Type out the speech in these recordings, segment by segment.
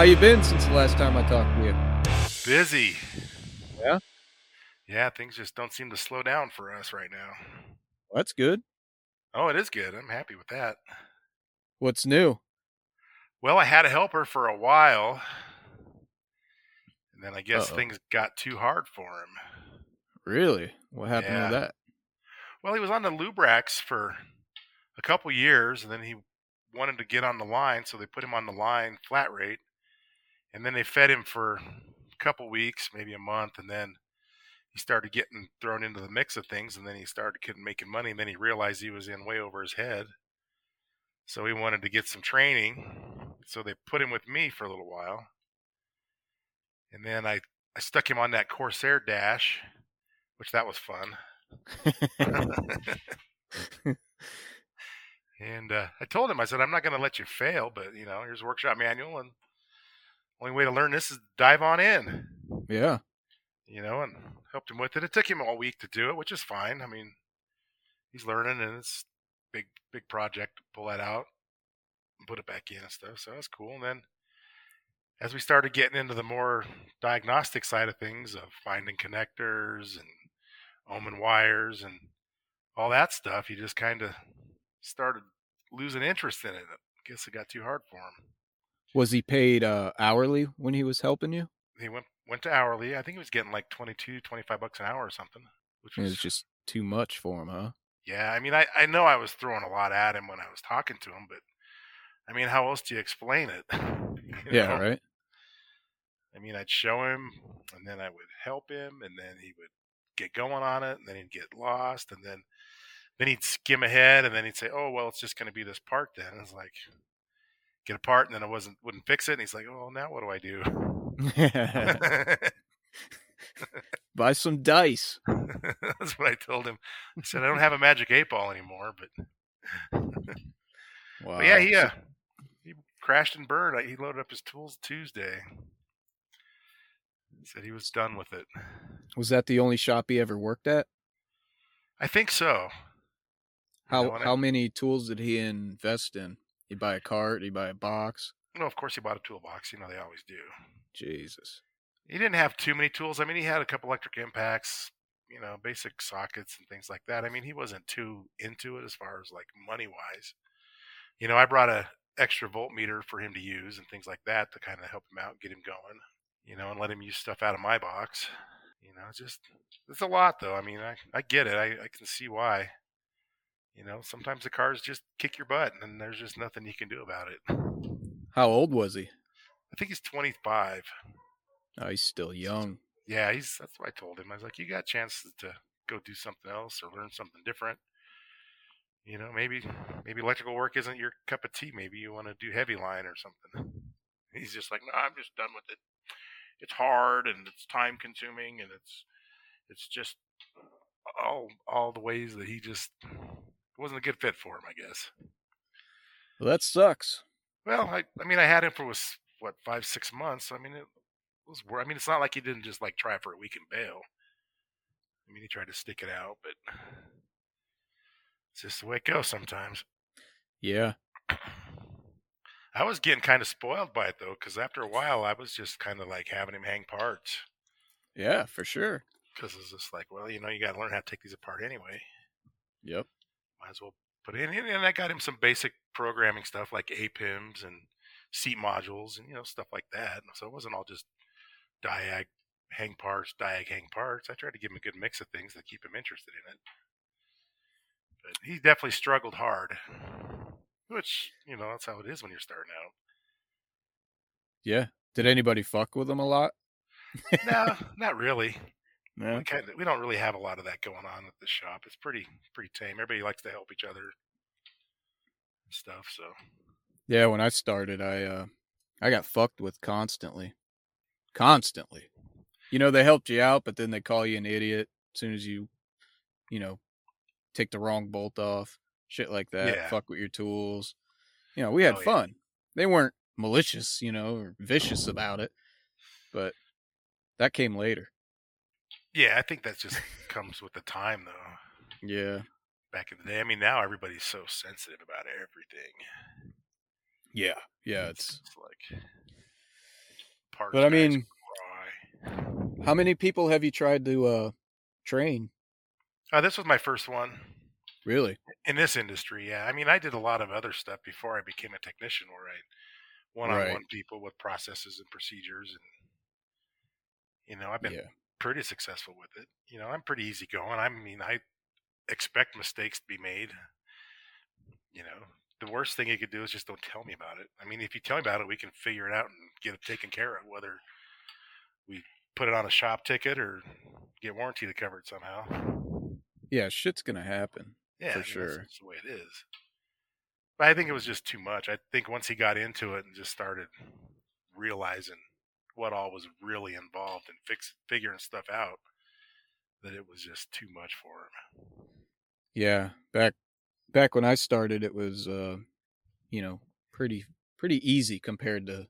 How you been since the last time I talked to you? Busy. Yeah? Yeah, things just don't seem to slow down for us right now. Well, that's good. Oh, it is good. I'm happy with that. What's new? Well, I had a helper for a while, and then I guess Uh-oh. things got too hard for him. Really? What happened Yeah. with that? Well, he was on the lube racks for a couple years, and then he wanted to get on the line, so they put him on the line flat rate, and then they fed him for a couple weeks, maybe a month, and then he started getting thrown into the mix of things, and then he started making money, and then he realized he was in way over his head. So he wanted to get some training, so they put him with me for a little while, and then I I stuck him on that Corsair dash, which that was fun. and uh, I told him, I said, I'm not going to let you fail, but you know, here's a workshop manual, and only way to learn this is to dive on in. yeah. You know, and helped him with it. It took him all week to do it, which is fine. I mean, he's learning, and it's big, big project to pull that out and put it back in and stuff. So that's cool. And then as we started getting into the more diagnostic side of things, of finding connectors and ohming wires and all that stuff, he just kind of started losing interest in it. I guess it got too hard for him. Was he paid uh, hourly when he was helping you? He went went to hourly. I think he was getting like 22, 25 bucks an hour or something, which It was was just too much for him, huh? yeah. I mean, I I know I was throwing a lot at him when I was talking to him, but I mean, how else do you explain it? You Yeah, know? right. I mean, I'd show him, and then I would help him, and then he would get going on it, and then he'd get lost, and then then he'd skim ahead, and then he'd say, "Oh, well, it's just going to be this part." Then and it's like get a part, and then I wasn't wouldn't fix it, and he's like, "Oh, now what do I do?" Buy some dice. That's what I told him. I said, "I don't have a magic eight ball anymore," but, Wow. but yeah, he uh, he crashed and burned. He loaded up his tools Tuesday. Said he was done with it. was that the only shop he ever worked at? I think so. You How know, and I- how many tools did he invest in? He buy a cart? He buy a box? No, of course he bought a toolbox. You know they always do. Jesus. He didn't have too many tools. I mean, he had a couple electric impacts, you know, basic sockets and things like that. I mean, he wasn't too into it as far as like money wise. You know, I brought a extra voltmeter for him to use and things like that to kind of help him out, get him going. You know, and let him use stuff out of my box. You know, just it's a lot though. I mean, I I get it. I I can see why. You know, sometimes the cars just kick your butt, and there's just nothing you can do about it. How old was he? I think he's 25. Oh, he's still young. Yeah, he's that's what I told him. I was like, you got chances to go do something else or learn something different. You know, maybe maybe electrical work isn't your cup of tea. Maybe you want to do heavy line or something. He's just like, no, I'm just done with it. It's hard and it's time consuming and it's it's just all all the ways that he just wasn't a good fit for him, I guess. Well, that sucks. Well, I I mean, I had him for was what five six months. I mean, it was. I mean, it's not like he didn't just like try for a week and bail. I mean, he tried to stick it out, but it's just the way it goes sometimes. Yeah. I was getting kind of spoiled by it though, because after a while, I was just kind of like having him hang parts. Yeah, for sure. Because it's just like, well, you know, you got to learn how to take these apart anyway. Yep. Might as well put it in. And I got him some basic programming stuff like APIMs and seat modules and you know stuff like that. So it wasn't all just diag hang parts, diag hang parts. I tried to give him a good mix of things to keep him interested in it. But he definitely struggled hard, which you know that's how it is when you're starting out. Yeah. Did anybody fuck with him a lot? no, not really. No. We kind of, we don't really have a lot of that going on at the shop. It's pretty pretty tame. Everybody likes to help each other and stuff. So Yeah, when I started, I uh I got fucked with constantly. Constantly. You know, they helped you out, but then they call you an idiot as soon as you, you know, take the wrong bolt off, shit like that. Yeah. Fuck with your tools. You know, we had Oh, yeah. fun. They weren't malicious, you know, or vicious about it, but that came later. Yeah, I think that just comes with the time though. Yeah. Back in the day, I mean, now everybody's so sensitive about everything. Yeah. Yeah, it's It's like. But I mean, cry. how many people have you tried to uh train? Uh, this was my first one Really? in this industry. Yeah, I mean, I did a lot of other stuff before I became a technician, where I one-on-one people with processes and procedures, and you know, I've been Yeah. Pretty successful with it. You know, I'm pretty easygoing. I mean, I expect mistakes to be made. You know, the worst thing you could do is just don't tell me about it. I mean, if you tell me about it, we can figure it out and get it taken care of, whether we put it on a shop ticket or get warranty to cover it somehow. Yeah, shit's gonna happen. Yeah, For I mean, that's sure. the way it is. But I think it was just too much. I think once he got into it and just started realizing what all was really involved in fix figuring stuff out, that it was just too much for him. Yeah, back back when I started, it was uh, you know, pretty pretty easy compared to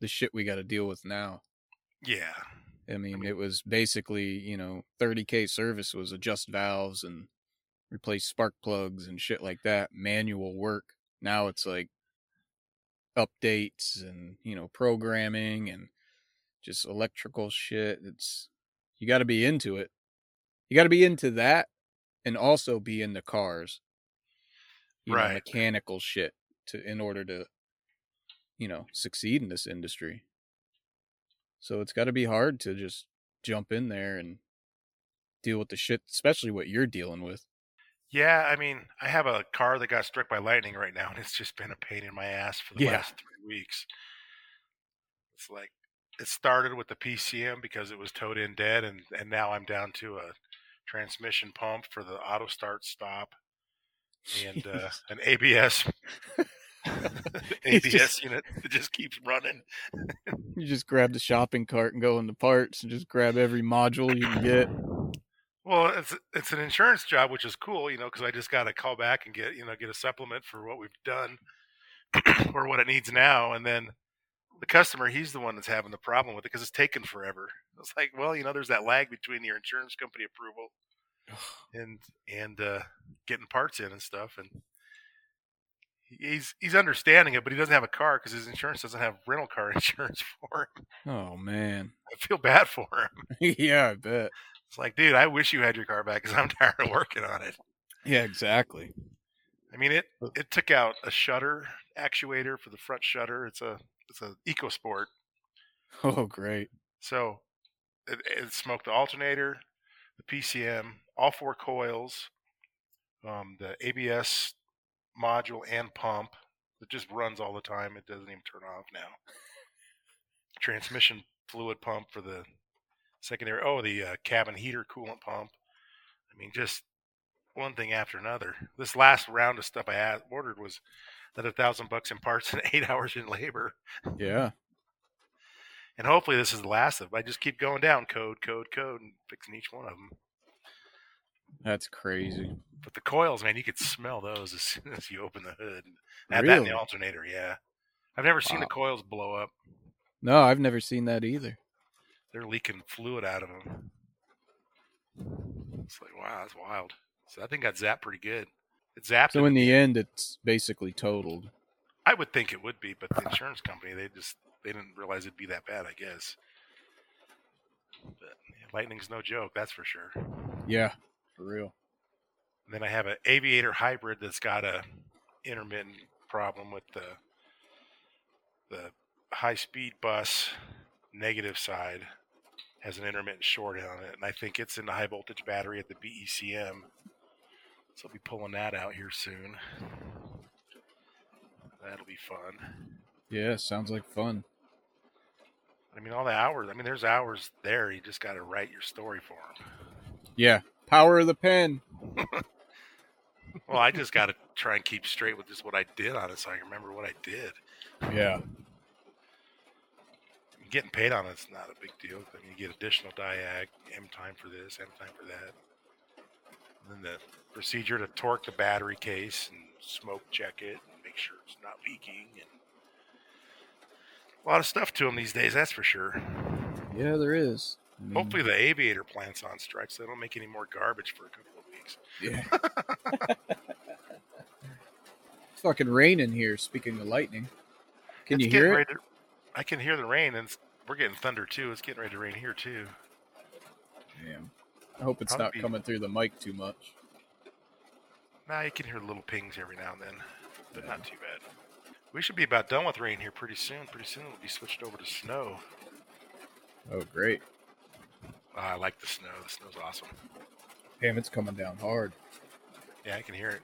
the shit we got to deal with now. Yeah, I mean, mean- it was basically you know, 30k service was adjust valves and replace spark plugs and shit like that, manual work. Now it's like updates and you know, programming and just electrical shit. It's you got to be into it. You got to be into that and also be into cars. You know, Right. mechanical shit to in order to you know, succeed in this industry. So it's got to be hard to just jump in there and deal with the shit, especially what you're dealing with. yeah. I mean, I have a car that got struck by lightning right now, and it's just been a pain in my ass for the Yeah. last three weeks. It's like it started with the PCM because it was towed in dead, and and now I'm down to a transmission pump for the auto start stop and uh, an ABS ABS just- unit that just keeps running. You just grab the shopping cart and go into parts and just grab every module you can get. Well, it's it's an insurance job, which is cool, you know, because I just got to call back and get you know get a supplement for what we've done or what it needs now, and then the customer he's the one that's having the problem with it because it's taken forever. It's like, well, you know, there's that lag between your insurance company approval and and uh, getting parts in and stuff, and he's he's understanding it, but he doesn't have a car because his insurance doesn't have rental car insurance for him. Oh man. I feel bad for him. yeah, I bet. It's like, dude, I wish you had your car back because I'm tired of working on it. Yeah, exactly. I mean, it it took out a shutter actuator for the front shutter. It's a it's a EcoSport, Oh, great. so it, it smoked the alternator, the PCM, all four coils, um, the ABS module and pump. It just runs all the time. It doesn't even turn off now. Transmission fluid pump for the secondary. Oh, the uh, cabin heater coolant pump. I mean, just one thing after another. This last round of stuff I had ordered was another thousand bucks in parts and eight hours in labor. Yeah. And hopefully this is the last of. 'em. I just keep going down code, code, code, and fixing each one of them. That's crazy. But the coils, man, you could smell those as soon as you open the hood. I had that in the alternator, yeah. I've never seen the coils blow up. No, I've never seen that either. They're leaking fluid out of them. It's like, wow, that's wild. So I think I got zapped pretty good. It zapped. So him. in the end, it's basically totaled. I would think it would be, but the insurance company, they just they didn't realize it'd be that bad, I guess. But lightning's no joke, that's for sure. Yeah, for real. And then I have an aviator hybrid that's got a intermittent problem with the the high speed bus negative side has an intermittent short on it, and I think it's in the high voltage battery at the BECM. So I'll be pulling that out here soon. That'll be fun. Yeah, sounds like fun. I mean, all the hours. I mean, there's hours there. You just got to write your story for them. Yeah, power of the pen. Well, I just got to try and keep straight with just what I did on it, so I can remember what I did. Yeah, I mean, getting paid on it's not a big deal. I mean, you get additional diag, M time for this, M time for that. Then the procedure to torque the battery case and smoke check it and make sure it's not leaking. And a lot of stuff to them these days, that's for sure. yeah, there is. I mean, Hopefully, the aviator plant's on strike, so they don't make any more garbage for a couple of weeks. Yeah. it's fucking rain in here. Speaking of lightning, can It's you hear it? to- I can hear the rain, and We're getting thunder too. It's getting ready to rain here too. Damn. I hope it's Probably not coming through the mic too much. Nah, you can hear little pings every now and then, but not too bad. We should be about done with rain here pretty soon. Pretty soon it'll be switched over to snow. Oh, great. Ah, I like the snow. The snow's awesome. Damn, it's coming down hard. Yeah, I can hear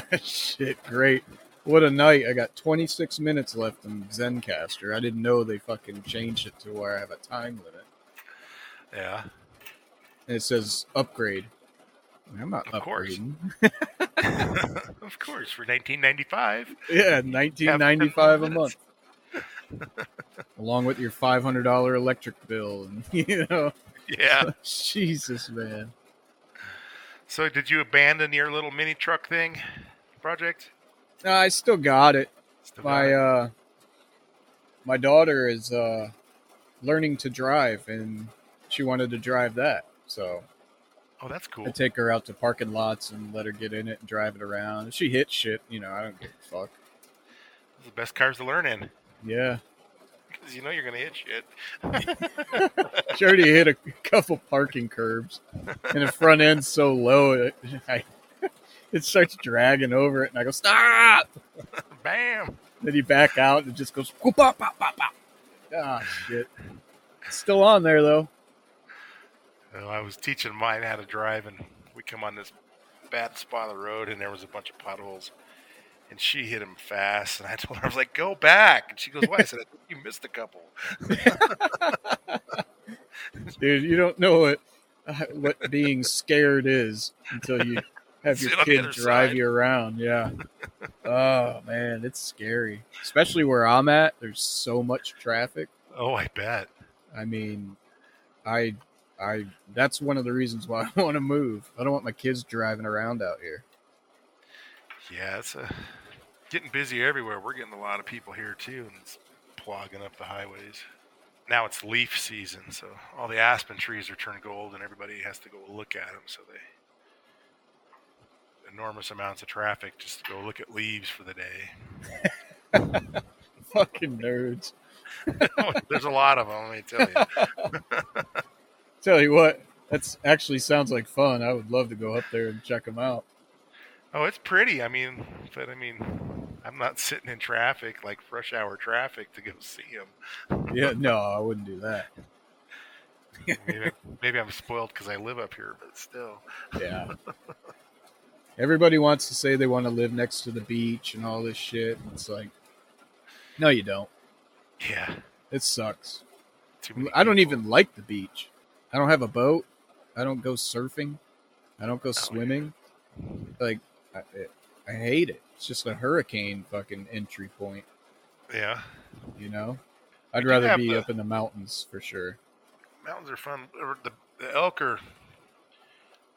it. Shit, great. What a night. I got 26 minutes left in Zencastr. I didn't know they fucking changed it to where I have a time limit. Yeah. And it says upgrade. I'm not Of course. upgrading. of course, for 1995. yeah, 1995 a month. Along with your $500 electric bill. And, you know, Yeah. Jesus, man. So, did you abandon your little mini truck thing project? No, I still got it. Still my got it? uh my daughter is uh learning to drive and she wanted to drive that so oh, that's cool. i take her out to parking lots and let her get in it and drive it around if she hits shit you know i don't give a fuck the best cars to learn in yeah because you know you're gonna hit shit. she already hit a couple parking curbs and the front end's so low it, I, it starts dragging over it and i go stop Bam. then you back out and it just goes pop, pop, pop, pop. ah shit it's still on there though Well, I was teaching mine how to drive, and we come on this bad spot of the road, and there was a bunch of potholes. And she hit him fast, and I told her, I was like, "Go back!" And she goes, "Why?" I said, "I think "You missed a couple." dude. You don't know what uh, what being scared is until you have your on kid drive side. you around. Yeah. oh man, it's scary, especially where I'm at. There's so much traffic. Oh, I bet. I mean, I I that's one of the reasons why I want to move. I don't want my kids driving around out here. Yeah, it's uh, getting busy everywhere. We're getting a lot of people here too, and it's clogging up the highways. Now it's leaf season, so all the aspen trees are turned gold, and everybody has to go look at them. So they enormous amounts of traffic just to go look at leaves for the day. Fucking nerds. There's a lot of them. Let me tell you. Tell you what, that's actually sounds like fun. I would love to go up there and check them out. Oh, it's pretty. I mean, but I mean, I'm not sitting in traffic like rush hour traffic to go see them. Yeah, no, I wouldn't do that. Maybe, maybe I'm spoiled because I live up here, but still. Yeah. Everybody wants to say they want to live next to the beach and all this shit. It's like, no, you don't. Yeah. It sucks. I don't people. even like the beach. I don't have a boat. I don't go surfing. I don't go oh, swimming. Like, I, I hate it. It's just a hurricane fucking entry point, Yeah. you know? I'd rather be the- up in the mountains for sure. Mountains are fun. The, the elk are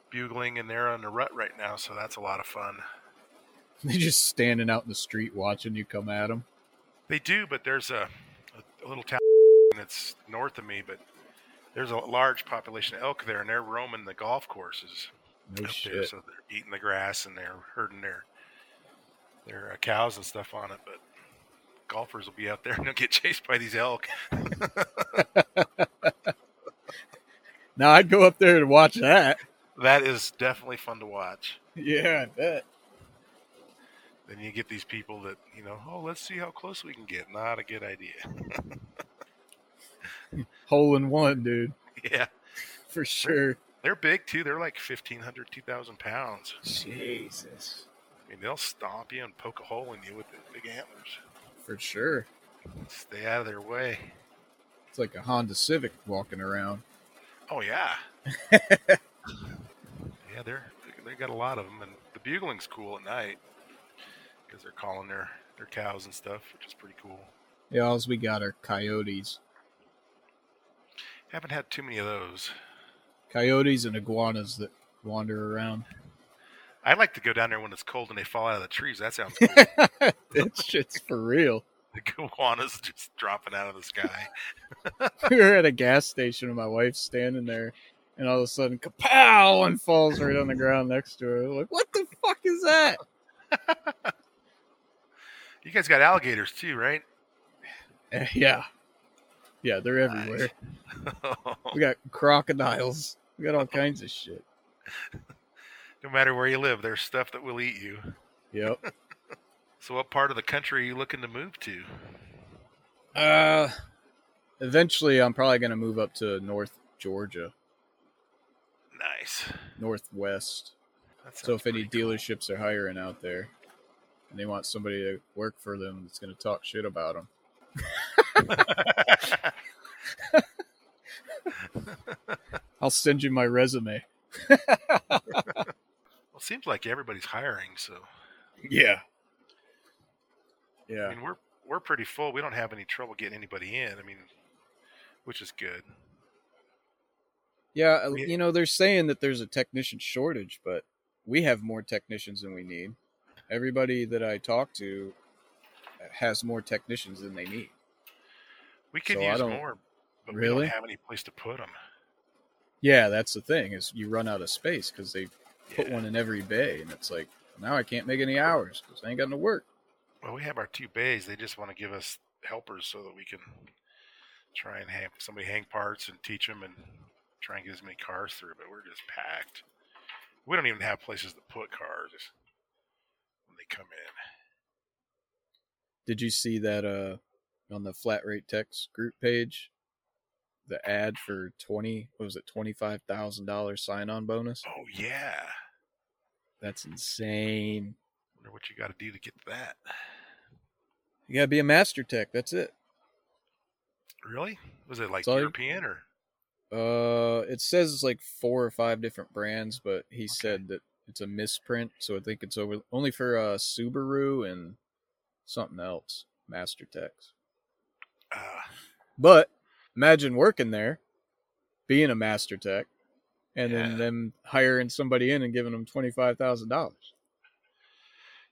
bugling and they're on the rut right now, so that's a lot of fun. They just standing out in the street watching you come at them. They do, but there's a, a little town that's north of me, but there's a large population of elk there, and they're roaming the golf courses No up there, so they're eating the grass and they're herding their their uh, cows and stuff on it. But golfers will be out there and they'll get chased by these elk. Now I'd go up there to watch that. That is definitely fun to watch. Yeah, I bet. Then you get these people that you know, oh, let's see how close we can get. Not a good idea. Hole in one, dude, yeah, for sure. they're big too. They're like 1,500, 2,000 pounds. Jesus, I mean, they'll stomp you and poke a hole in you with the big antlers. for sure. Stay out of their way. It's like a Honda Civic walking around. Oh yeah, yeah. They're they got a lot of them, and the bugling's cool at night because they're calling their their cows and stuff, which is pretty cool. Yeah, all we got are coyotes, Haven't had too many of those. coyotes and iguanas that wander around. I like to go down there when it's cold and they fall out of the trees. That sounds cool. that shit's for real. the iguanas just dropping out of the sky. We were at a gas station and my wife's standing there, and all of a sudden, kapow, and falls right on the ground next to her. Like, what the fuck is that? You guys got alligators too, right? Eh, yeah, Yeah, they're everywhere. We got crocodiles. We got all kinds of shit. no matter where you live, there's stuff that will eat you. Yep. So, what part of the country are you looking to move to? Uh, eventually, I'm probably gonna move up to North Georgia, Nice. Northwest. So if any cool. dealerships are hiring out there, and they want somebody to work for them that's gonna talk shit about them, I'll send you my resume. well, it seems like everybody's hiring, so Yeah. yeah. I mean we're we're pretty full. We don't have any trouble getting anybody in. I mean, which is good. Yeah, uh, Yeah. you know, they're saying that there's a technician shortage, but we have more technicians than we need. Everybody that I talk to has more technicians than they need. We could So I use don't- more, but really? we don't have any place to put them. Yeah, that's the thing is you run out of space because they put Yeah. one in every bay, and it's like now I can't make any hours because I ain't got no work. Well, we have our two bays. They just want to give us helpers so that we can try and have somebody hang parts and teach them and try and get as many cars through. But we're just packed. We don't even have places to put cars when they come in. Did you see that uh on the flat rate techs group page? The ad for twenty what was it twenty five thousand dollars sign on bonus? Oh yeah. That's insane. Wonder what you got to do to get that. You gotta be a master tech. That's it. Really? Was it like Sorry? European or? Uh, it says it's like four or five different brands, but he said that it's a misprint, so I think it's over only for uh Subaru and something else, Master Techs. Uh, But imagine working there, being a Master Tech, and Yeah. then them hiring somebody in and giving them twenty five thousand dollars.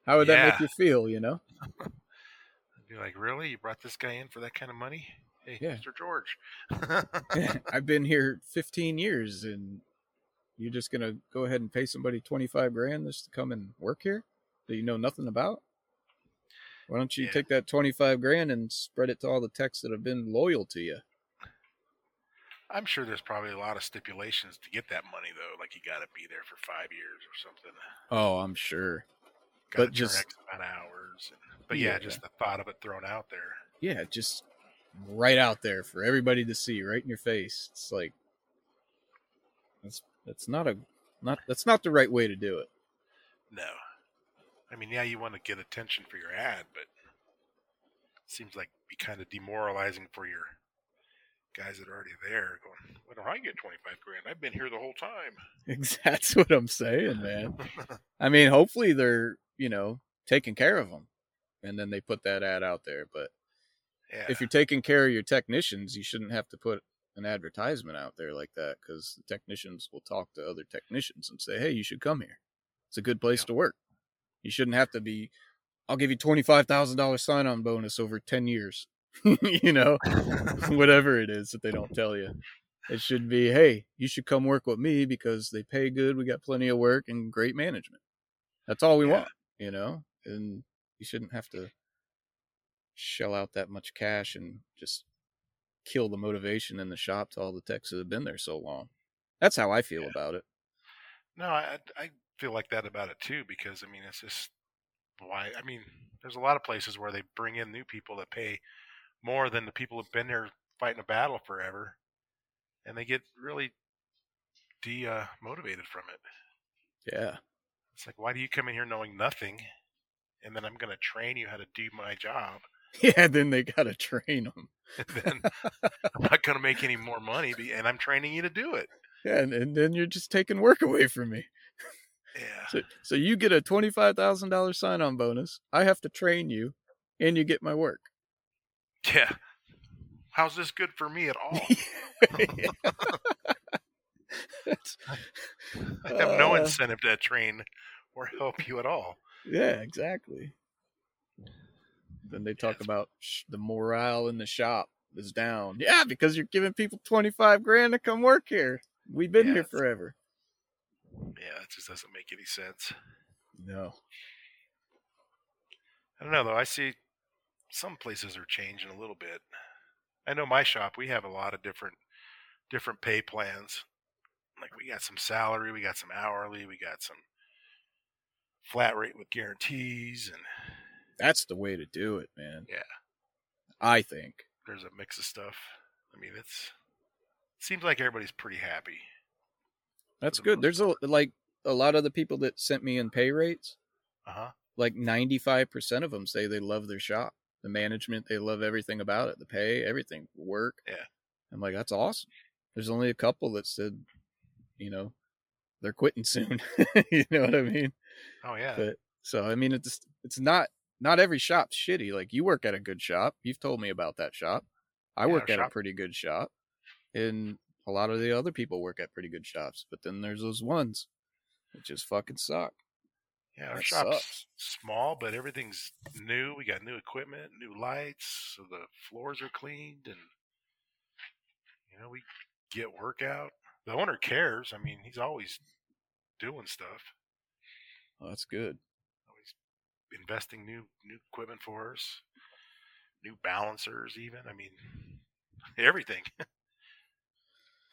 How would that make you feel? You know? I'd be like, really? You brought this guy in for that kind of money? Hey, Yeah. Mr. George. I've been here fifteen years, and you're just gonna go ahead and pay somebody twenty five grand just to come and work here that you know nothing about? Why don't you Yeah. take that twenty five grand and spread it to all the techs that have been loyal to you? I'm sure there's probably a lot of stipulations to get that money, though. Like you got to be there for five years or something. Oh, I'm sure. Got to But just- X amount hours. And, but yeah, Yeah. just the thought of it thrown out there. Yeah, just right out there for everybody to see, right in your face. It's like that's that's not a not that's not the right way to do it. No, I mean, yeah, you want to get attention for your ad, but it seems like be kind of demoralizing for your guys that are already there. Going, why don't I get twenty five grand? I've been here the whole time. That's what I'm saying, man. I mean, hopefully they're, you know, taking care of them. And then they put that ad out there. But yeah, if you're taking care of your technicians, you shouldn't have to put an advertisement out there like that because the technicians will talk to other technicians and say, hey, you should come here. It's a good place Yeah. to work. You shouldn't have to be, I'll give you $25,000 sign on bonus over 10 years, you know, whatever it is that they don't tell you. It should be, hey, you should come work with me because they pay good. We got plenty of work and great management. That's all we Yeah. want, you know, and you shouldn't have to shell out that much cash and just kill the motivation in the shop to all the techs that have been there so long. That's how I feel Yeah. about it. No, I I feel like that about it too because I mean it's just why I mean there's a lot of places where they bring in new people that pay more than the people who've been there fighting a battle forever, and they get really de uh, motivated from it. Yeah. It's like why do you come in here knowing nothing, and then I'm going to train you how to do my job, Yeah, then they got to train them. then I'm not going to make any more money, and I'm training you to do it. Yeah, and, and then you're just taking work away from me. Yeah, So, so you get a $25,000 sign on bonus. I have to train you, and you get my work. yeah. How's this good for me at all? I have no Uh, incentive to train or help you at all. yeah, exactly. Then they talk it's- about sh- the morale in the shop is down. Yeah, because you're giving people 25 grand to come work here. We've been Yeah, here forever. Yeah, it just doesn't make any sense. No. I don't know though. I see some places are changing a little bit. I know my shop. We have a lot of different different pay plans. Like we got some salary, we got some hourly, we got some flat rate with guarantees, and That's the way to do it, man. Yeah. I think. there's a mix of stuff. I mean, it's seems like everybody's pretty happy. That's good. There's a like a lot of the people that sent me in pay rates, Uh huh. like 95% of them say they love their shop. The management, they love everything about it. The pay, everything, work. Yeah. I'm like, that's awesome. There's only a couple that said, you know, they're quitting soon. you know what I mean? Oh yeah. But so I mean it's it's not not every shop's shitty. Like you work at a good shop. You've told me about that shop. I Yeah, work at a pretty good shop. And a lot of the other people work at pretty good shops. But then there's those ones that just fucking suck. yeah, our that shop's sucks. small, but everything's new. We got new equipment, new lights, so the floors are cleaned, and you know we get work out. The owner cares. I mean, he's always doing stuff. Oh, that's good. Always investing new new equipment for us, new balancers, even. I mean, everything.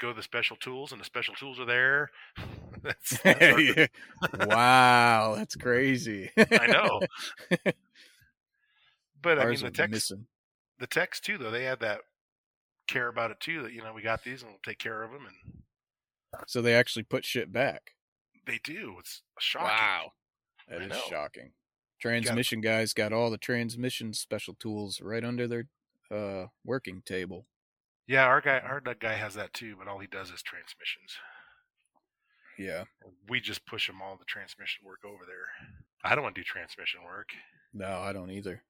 Go to the special tools, and the special tools are there. that's, that's wow, that's crazy. I know. But I mean, the text the text too, though they have that care about it too. That you know, we got these, and we'll take care of them, and So they actually put shit back. they do. It's shocking. Wow. That I is know. shocking. Transmission guys got all the transmission special tools right under their uh working table. Yeah, our guy, mm-hmm. our guy has that too, but all he does is transmissions. Yeah. We just push him all the transmission work over there. I don't want to do transmission work. No, I don't either.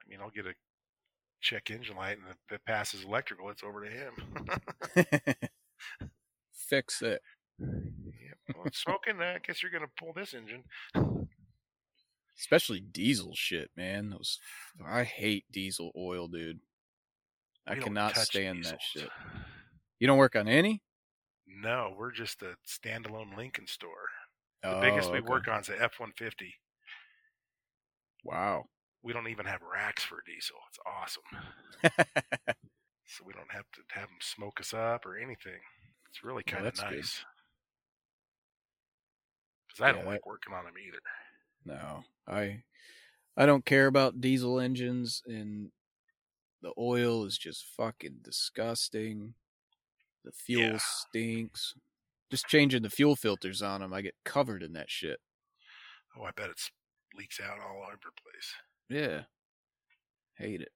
I mean, I'll get a check engine light, and if it passes electrical, it's over to him. Fix it. yeah, well, smoking. I guess you're gonna pull this engine. Especially diesel shit, man. Those I hate diesel oil, dude. I cannot stand that shit. You don't work on any? No, we're just a standalone Lincoln store. The Oh, biggest we okay. work on is the F one fifty. Wow. We don't even have racks for diesel. It's awesome. So we don't have to have them smoke us up or anything. It's really kind of that's good. nice. Because I don't Yeah, like working on them either. No, I I don't care about diesel engines, and the oil is just fucking disgusting. The fuel Yeah. stinks. Just changing the fuel filters on them, I get covered in that shit. Oh, I bet it leaks out all over the place. Yeah, hate it.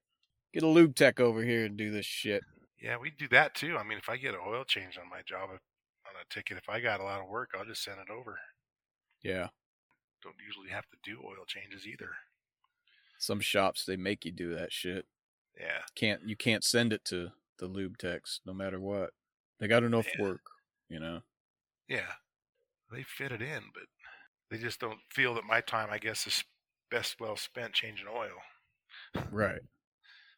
Get a lube tech over here and do this shit. Yeah, we do that too. I mean, if I get an oil change on my job if- on a ticket, if I got a lot of work, I'll just send it over. Yeah, Don't usually have to do oil changes either. some shops they make you do that shit. Yeah. Can't you can't send it to the lube techs no matter what. They got enough Yeah. work, you know. Yeah. They fit it in, but they just don't feel that my time, I guess, is best well spent changing oil. Right.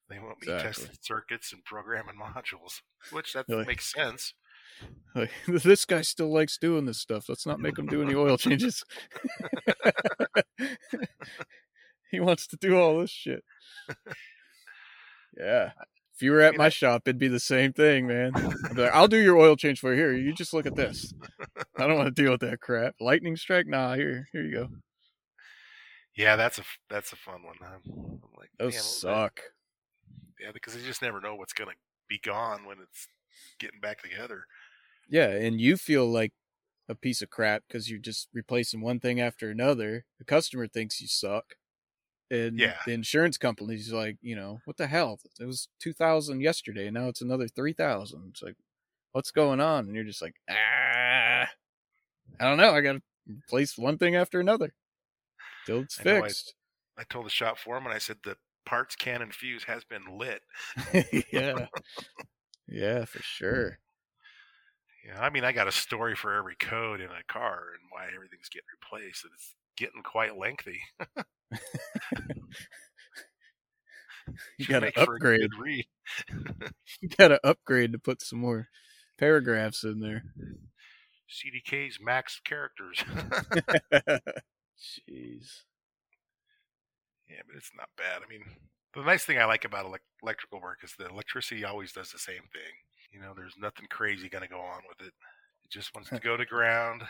They want me Exactly. testing circuits and programming modules, which that Really? makes sense. Like, this guy still likes doing this stuff. Let's not make him do any oil changes. he wants to do all this shit. Yeah. If you were at my shop, it'd be the same thing, man. Like, I'll do your oil change for you. Here, you just look at this. I don't want to deal with that crap. Lightning strike? Nah, here, here you go. Yeah, that's a that's a fun one. I'm, I'm like, Those suck. Yeah, because you just never know what's gonna be gone when it's getting back together. Yeah, and you feel like a piece of crap because you're just replacing one thing after another. The customer thinks you suck. And Yeah. the insurance company's like, you know, what the hell? It was two thousand yesterday, and now it's another three thousand. It's like, what's going on? And you're just like, ah, I don't know. I got to replace one thing after another till it's I know, I- fixed. I told the shop foreman, I said the parts can and fuse has been lit. yeah, yeah, for sure. Yeah, I mean, I got a story for every code in a car and why everything's getting replaced. and It's getting quite lengthy. You got to make for a upgrade. read. You got to upgrade to put some more paragraphs in there. CDK's max characters. Jeez. yeah, but it's not bad. I mean, The nice thing I like about elec electrical work is the electricity always does the same thing. You know, there's nothing crazy going to go on with it. It just wants to go to ground.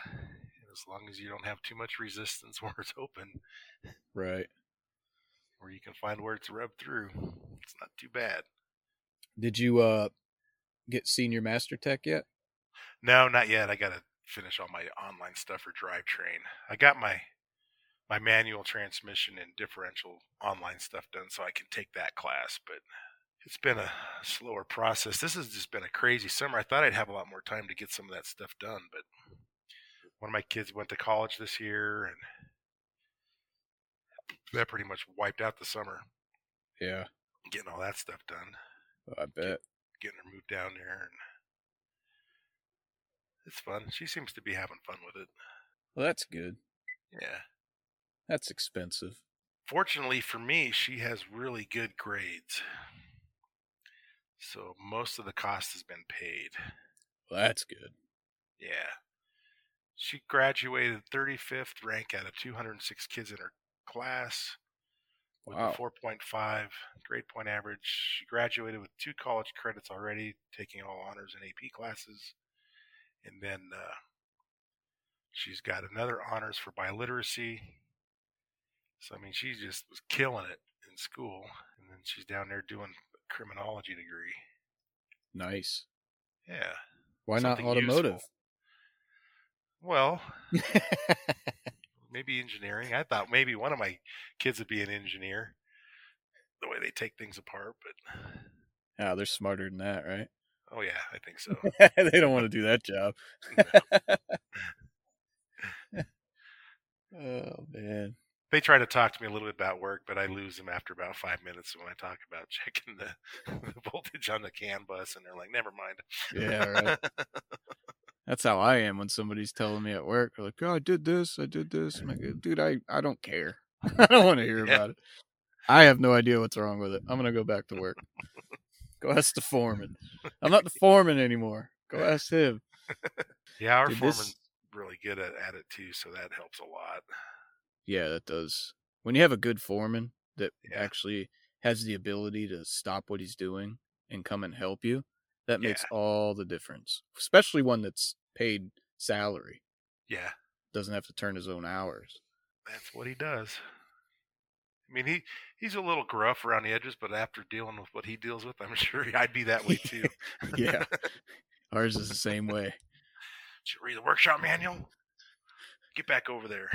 As long as you don't have too much resistance where it's open, Right. where you can find where it's rubbed through, it's not too bad. Did you uh get senior master tech yet? No, not yet. I got to finish all my online stuff for drivetrain. I got my my manual transmission and differential online stuff done so I can take that class, but it's been a slower process. This has just been a crazy summer. I thought I'd have a lot more time to get some of that stuff done, but one of my kids went to college this year and that pretty much wiped out the summer Yeah. getting all that stuff done, oh, I bet. getting her moved down there and it's fun. She seems to be having fun with it. Well, that's good. Yeah. That's expensive. Fortunately for me, she has really good grades. So most of the cost has been paid. Well, that's good. Yeah. She graduated 35th rank out of 206 kids in her class with Wow. a 4.5 grade point average. She graduated with two college credits already, taking all honors and AP classes. And then uh, she's got another honors for biliteracy. So, I mean, she just was killing it in school. And then she's down there doing a criminology degree. Nice. Yeah. Why not automotive? useful. Well, maybe engineering. I thought maybe one of my kids would be an engineer. The way they take things apart, but Ah, they're smarter than that, right? oh yeah, I think so. they don't want to do that job. oh man. They try to talk to me a little bit about work, but I lose them after about five minutes when I talk about checking the, the voltage on the CAN bus, and they're like, "Never mind." Yeah, right. That's how I am when somebody's telling me at work, they're like, "Oh, I did this, I did this." I'm like, uh, "Dude, I I don't care. I don't want to hear Yeah. about it. I have no idea what's wrong with it. I'm gonna go back to work. Go ask the foreman. I'm not the foreman anymore. Go ask him." yeah, our Dude, foreman's this- really good at, at it too, so that helps a lot. Yeah, that does. When you have a good foreman that Yeah. actually has the ability to stop what he's doing and come and help you, that makes Yeah. all the difference. Especially one that's paid salary, Yeah, doesn't have to turn his own hours. that's what he does. I mean, he he's a little gruff around the edges, but after dealing with what he deals with, I'm sure I'd be that way too. yeah. Ours is the same way. Should read the workshop manual. Get back over there.